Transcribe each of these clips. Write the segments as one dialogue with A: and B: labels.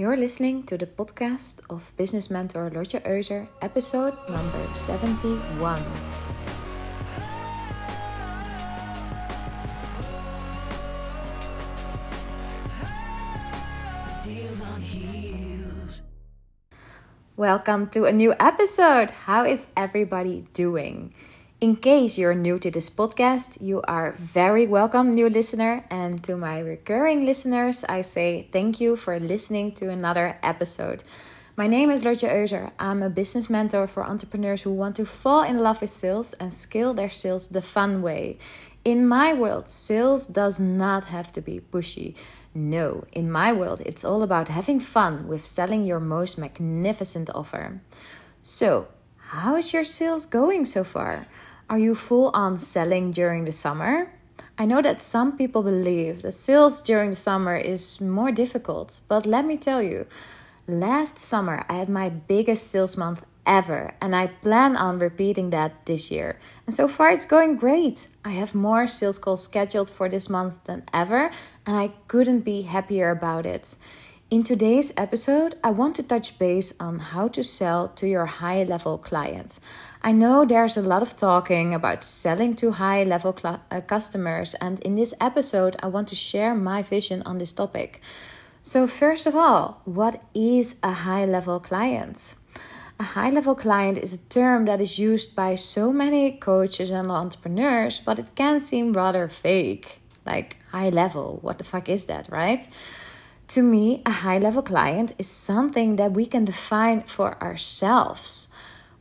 A: You're listening to the podcast of business mentor Lotje Euser, episode number 71. Welcome to a new episode. How is everybody doing? In case you're new to this podcast, you are very welcome, new listener. And to my recurring listeners, I say thank you for listening to another episode. My name is Lotje Euser. I'm a business mentor for entrepreneurs who want to fall in love with sales and scale their sales the fun way. In my world, sales does not have to be pushy. No, in my world, it's all about having fun with selling your most magnificent offer. So, how is your sales going so far? Are you full on selling during the summer? I know that some people believe that sales during the summer is more difficult, but let me tell you, last summer I had my biggest sales month ever, and I plan on repeating that this year. And so far it's going great. I have more sales calls scheduled for this month than ever, and I couldn't be happier about it. In today's episode, I want to touch base on how to sell to your high level clients. I know there's a lot of talking about selling to high level cl- uh, customers, and in this episode, I want to share my vision on this topic. So, first of all, what is a high level client? A high level client is a term that is used by so many coaches and entrepreneurs, but it can seem rather fake. Like, high level, what the fuck is that, right? To me, a high level client is something that we can define for ourselves.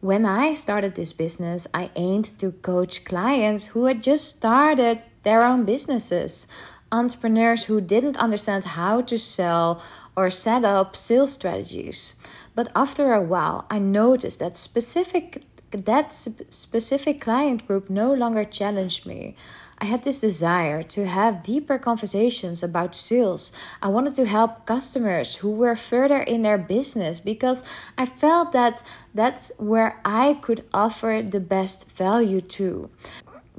A: When I started this business, I aimed to coach clients who had just started their own businesses, entrepreneurs who didn't understand how to sell or set up sales strategies. But after a while, I noticed that specific that specific client group no longer challenged me. I had this desire to have deeper conversations about sales. I wanted to help customers who were further in their business because I felt that that's where I could offer the best value to.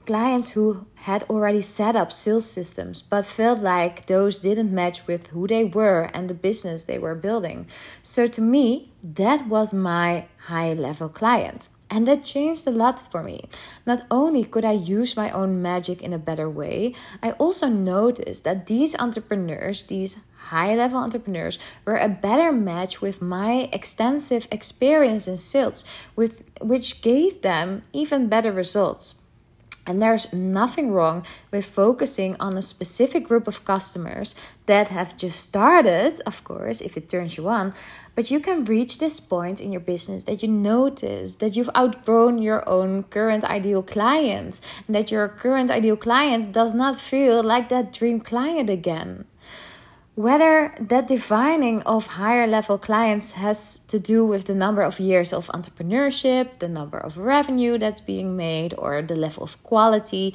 A: Clients who had already set up sales systems but felt like those didn't match with who they were and the business they were building. So, to me, that was my high level client. And that changed a lot for me. Not only could I use my own magic in a better way, I also noticed that these entrepreneurs, these high level entrepreneurs, were a better match with my extensive experience in sales, with, which gave them even better results. And there's nothing wrong with focusing on a specific group of customers that have just started, of course, if it turns you on. But you can reach this point in your business that you notice that you've outgrown your own current ideal client and that your current ideal client does not feel like that dream client again. Whether that defining of higher level clients has to do with the number of years of entrepreneurship, the number of revenue that's being made, or the level of quality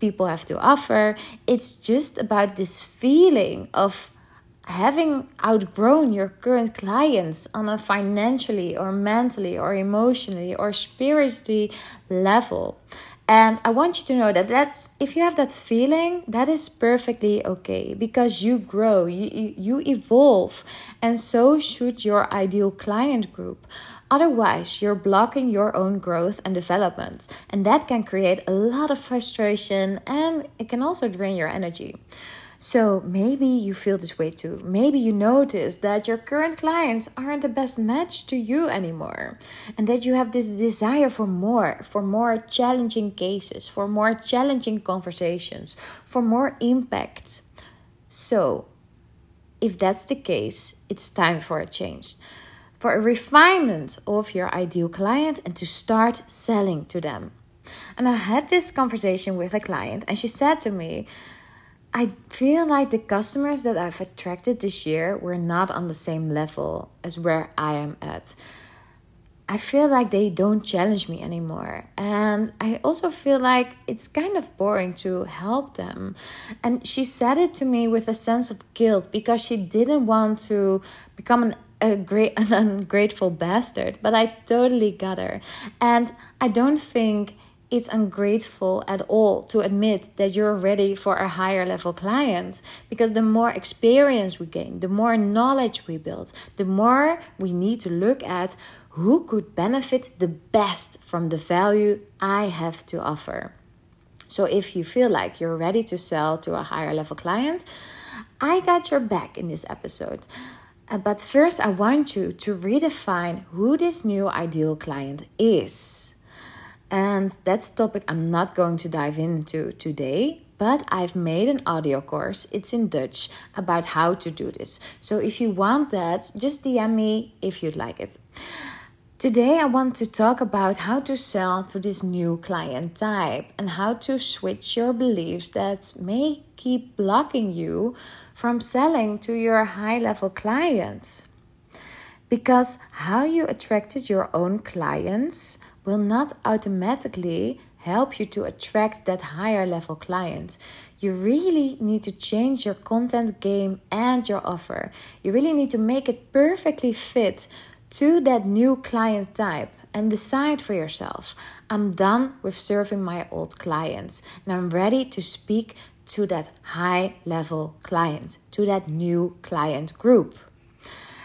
A: people have to offer, it's just about this feeling of having outgrown your current clients on a financially or mentally or emotionally or spiritually level. And I want you to know that that's if you have that feeling, that is perfectly okay because you grow, you you evolve, and so should your ideal client group. Otherwise, you're blocking your own growth and development, and that can create a lot of frustration and it can also drain your energy. So maybe you feel this way too. Maybe you notice that your current clients aren't the best match to you anymore, and that you have this desire for more, for more challenging cases, for more challenging conversations, for more impact. So, if that's the case, it's time for a change. For a refinement of your ideal client and to start selling to them. And I had this conversation with a client, and she said to me, I feel like the customers that I've attracted this year were not on the same level as where I am at. I feel like they don't challenge me anymore. And I also feel like it's kind of boring to help them. And she said it to me with a sense of guilt because she didn't want to become an a great an ungrateful bastard, but I totally got her. And I don't think it's ungrateful at all to admit that you're ready for a higher level client because the more experience we gain, the more knowledge we build, the more we need to look at who could benefit the best from the value I have to offer. So if you feel like you're ready to sell to a higher level client, I got your back in this episode. Uh, but first, I want you to redefine who this new ideal client is. And that's a topic I'm not going to dive into today, but I've made an audio course. It's in Dutch about how to do this. So if you want that, just DM me if you'd like it. Today, I want to talk about how to sell to this new client type and how to switch your beliefs that may keep blocking you from selling to your high level clients. Because how you attracted your own clients will not automatically help you to attract that higher level client. You really need to change your content game and your offer. You really need to make it perfectly fit to that new client type and decide for yourself I'm done with serving my old clients and I'm ready to speak to that high level client, to that new client group.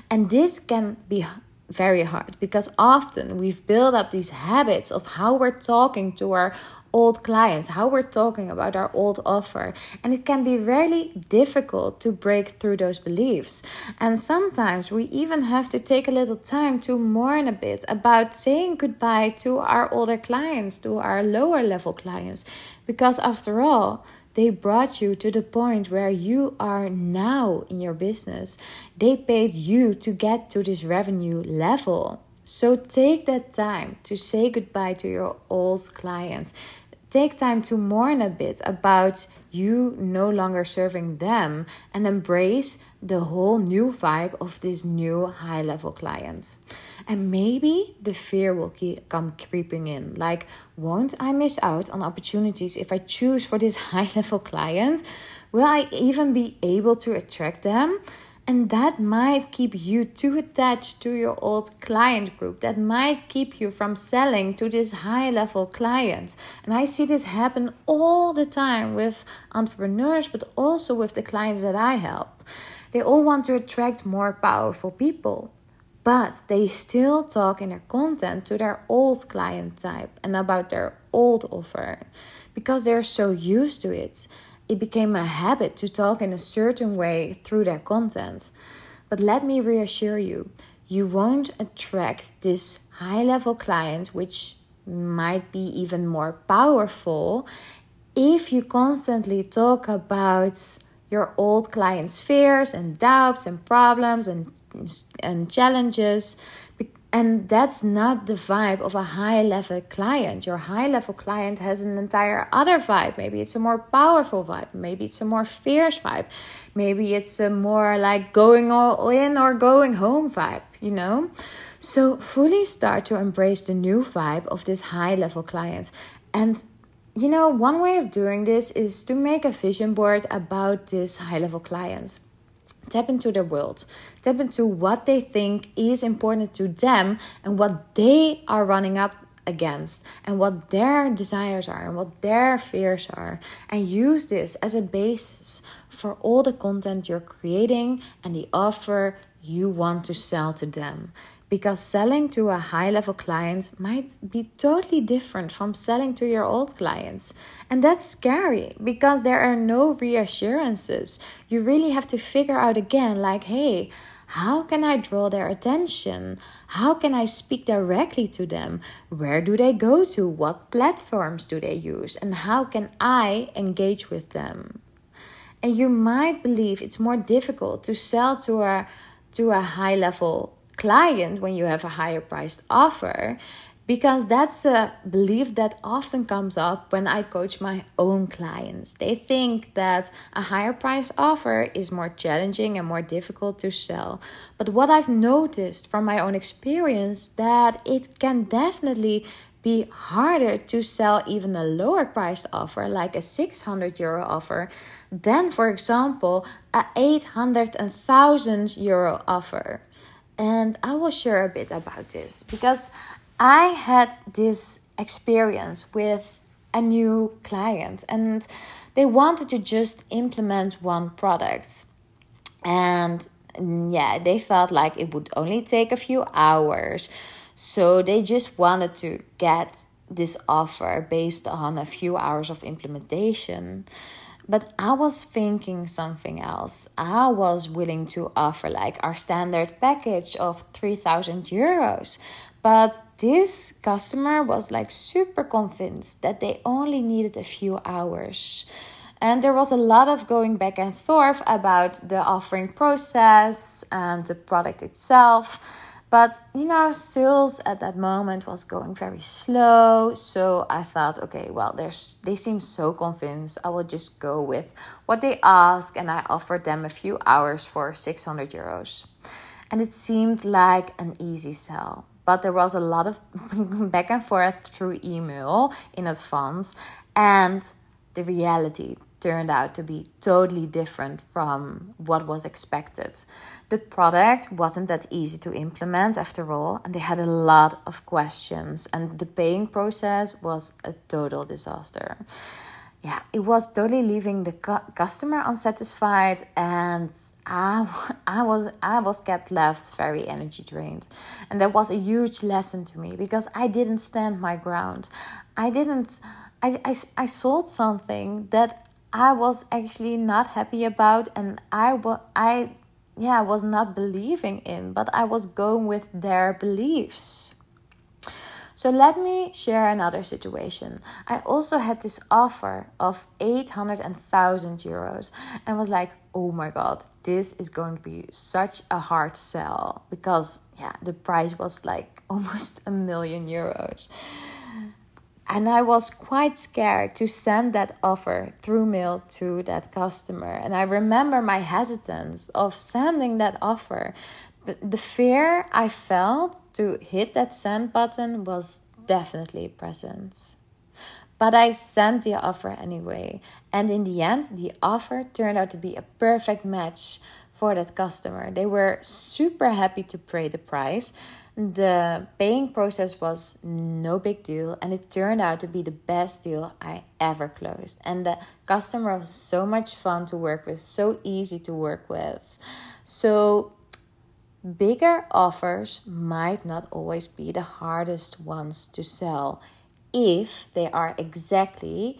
A: And this can be very hard because often we've built up these habits of how we're talking to our old clients, how we're talking about our old offer. And it can be really difficult to break through those beliefs. And sometimes we even have to take a little time to mourn a bit about saying goodbye to our older clients, to our lower level clients. Because after all, they brought you to the point where you are now in your business. They paid you to get to this revenue level. So take that time to say goodbye to your old clients. Take time to mourn a bit about you no longer serving them and embrace the whole new vibe of this new high level clients. And maybe the fear will keep, come creeping in. Like, won't I miss out on opportunities if I choose for this high level client? Will I even be able to attract them? And that might keep you too attached to your old client group. That might keep you from selling to this high level client. And I see this happen all the time with entrepreneurs, but also with the clients that I help. They all want to attract more powerful people, but they still talk in their content to their old client type and about their old offer because they're so used to it it became a habit to talk in a certain way through their content. But let me reassure you, you won't attract this high level client, which might be even more powerful, if you constantly talk about your old clients' fears and doubts and problems and, and challenges and that's not the vibe of a high level client. Your high level client has an entire other vibe. Maybe it's a more powerful vibe. Maybe it's a more fierce vibe. Maybe it's a more like going all in or going home vibe, you know? So fully start to embrace the new vibe of this high level client. And you know, one way of doing this is to make a vision board about this high level client. Tap into their world. Tap into what they think is important to them and what they are running up against and what their desires are and what their fears are. And use this as a basis for all the content you're creating and the offer you want to sell to them because selling to a high level client might be totally different from selling to your old clients. And that's scary because there are no reassurances. You really have to figure out again, like, hey, how can I draw their attention? How can I speak directly to them? Where do they go to? What platforms do they use? And how can I engage with them? And you might believe it's more difficult to sell to a to a high level client when you have a higher priced offer because that's a belief that often comes up when I coach my own clients. They think that a higher price offer is more challenging and more difficult to sell. But what I've noticed from my own experience that it can definitely be harder to sell even a lower priced offer like a 600 euro offer than for example a 800 and 1000 euro offer and I will share a bit about this because I had this experience with a new client and they wanted to just implement one product. And mm, yeah, they felt like it would only take a few hours. So they just wanted to get this offer based on a few hours of implementation. But I was thinking something else. I was willing to offer like our standard package of 3000 euros. But this customer was like super convinced that they only needed a few hours. And there was a lot of going back and forth about the offering process and the product itself. But you know, sales at that moment was going very slow. So I thought, okay, well, they seem so convinced. I will just go with what they ask, and I offered them a few hours for 600 euros. And it seemed like an easy sell. But there was a lot of back and forth through email in advance, and the reality turned out to be totally different from what was expected. The product wasn't that easy to implement after all, and they had a lot of questions, and the paying process was a total disaster. Yeah, it was totally leaving the cu- customer unsatisfied, and I, I was I was kept left very energy drained, and that was a huge lesson to me because I didn't stand my ground. I didn't. I, I, I sold something that I was actually not happy about and I was I yeah, was not believing in, but I was going with their beliefs. So let me share another situation. I also had this offer of 800,000 euros and was like, "Oh my god, this is going to be such a hard sell because yeah, the price was like almost a million euros." And I was quite scared to send that offer through mail to that customer. And I remember my hesitance of sending that offer. But the fear I felt to hit that send button was definitely present. But I sent the offer anyway. And in the end, the offer turned out to be a perfect match for that customer. They were super happy to pay the price the paying process was no big deal, and it turned out to be the best deal I ever closed. And the customer was so much fun to work with, so easy to work with. So, bigger offers might not always be the hardest ones to sell if they are exactly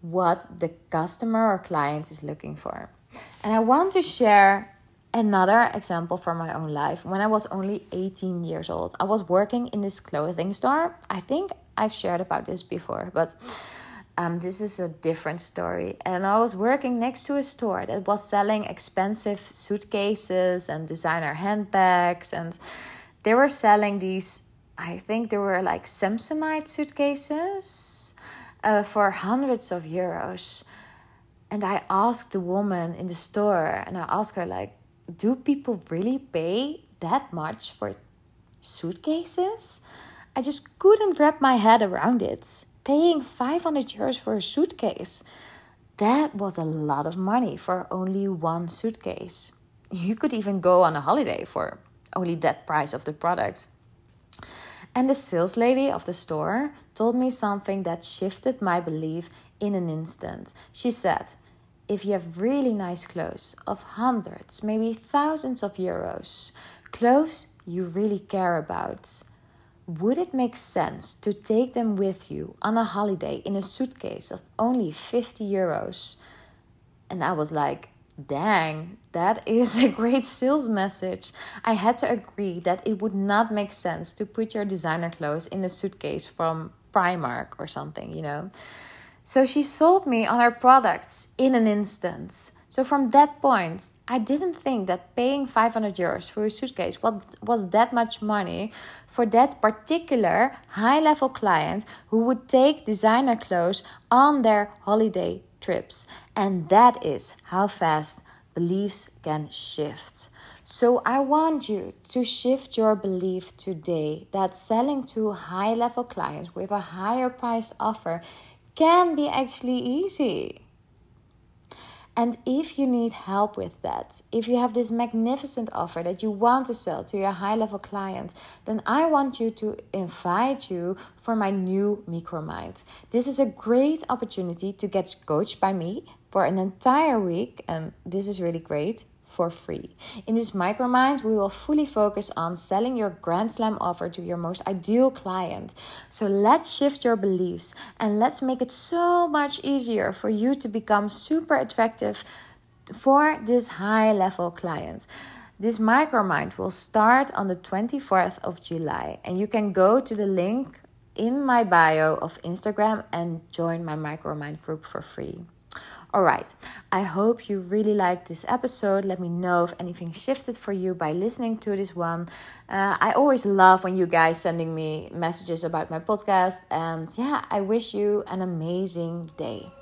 A: what the customer or client is looking for. And I want to share Another example from my own life when I was only 18 years old, I was working in this clothing store. I think I've shared about this before, but um, this is a different story. And I was working next to a store that was selling expensive suitcases and designer handbags, and they were selling these. I think they were like Samsonite suitcases uh, for hundreds of euros. And I asked the woman in the store, and I asked her like, do people really pay that much for suitcases? I just couldn't wrap my head around it. Paying 500 euros for a suitcase. That was a lot of money for only one suitcase. You could even go on a holiday for only that price of the product. And the sales lady of the store told me something that shifted my belief in an instant. She said, if you have really nice clothes of hundreds, maybe thousands of euros, clothes you really care about, would it make sense to take them with you on a holiday in a suitcase of only 50 euros? And I was like, dang, that is a great sales message. I had to agree that it would not make sense to put your designer clothes in a suitcase from Primark or something, you know. So she sold me on her products in an instant. So from that point, I didn't think that paying 500 euros for a suitcase was that much money for that particular high level client who would take designer clothes on their holiday trips. And that is how fast beliefs can shift. So I want you to shift your belief today that selling to high level clients with a higher priced offer can be actually easy. And if you need help with that, if you have this magnificent offer that you want to sell to your high level clients, then I want you to invite you for my new Micromind. This is a great opportunity to get coached by me for an entire week, and this is really great for free. In this micromind, we will fully focus on selling your Grand Slam offer to your most ideal client. So let's shift your beliefs and let's make it so much easier for you to become super attractive for this high level client. This micromind will start on the 24th of July, and you can go to the link in my bio of Instagram and join my micromind group for free. All right, I hope you really liked this episode. Let me know if anything shifted for you by listening to this one. Uh, I always love when you guys sending me messages about my podcast, and yeah, I wish you an amazing day.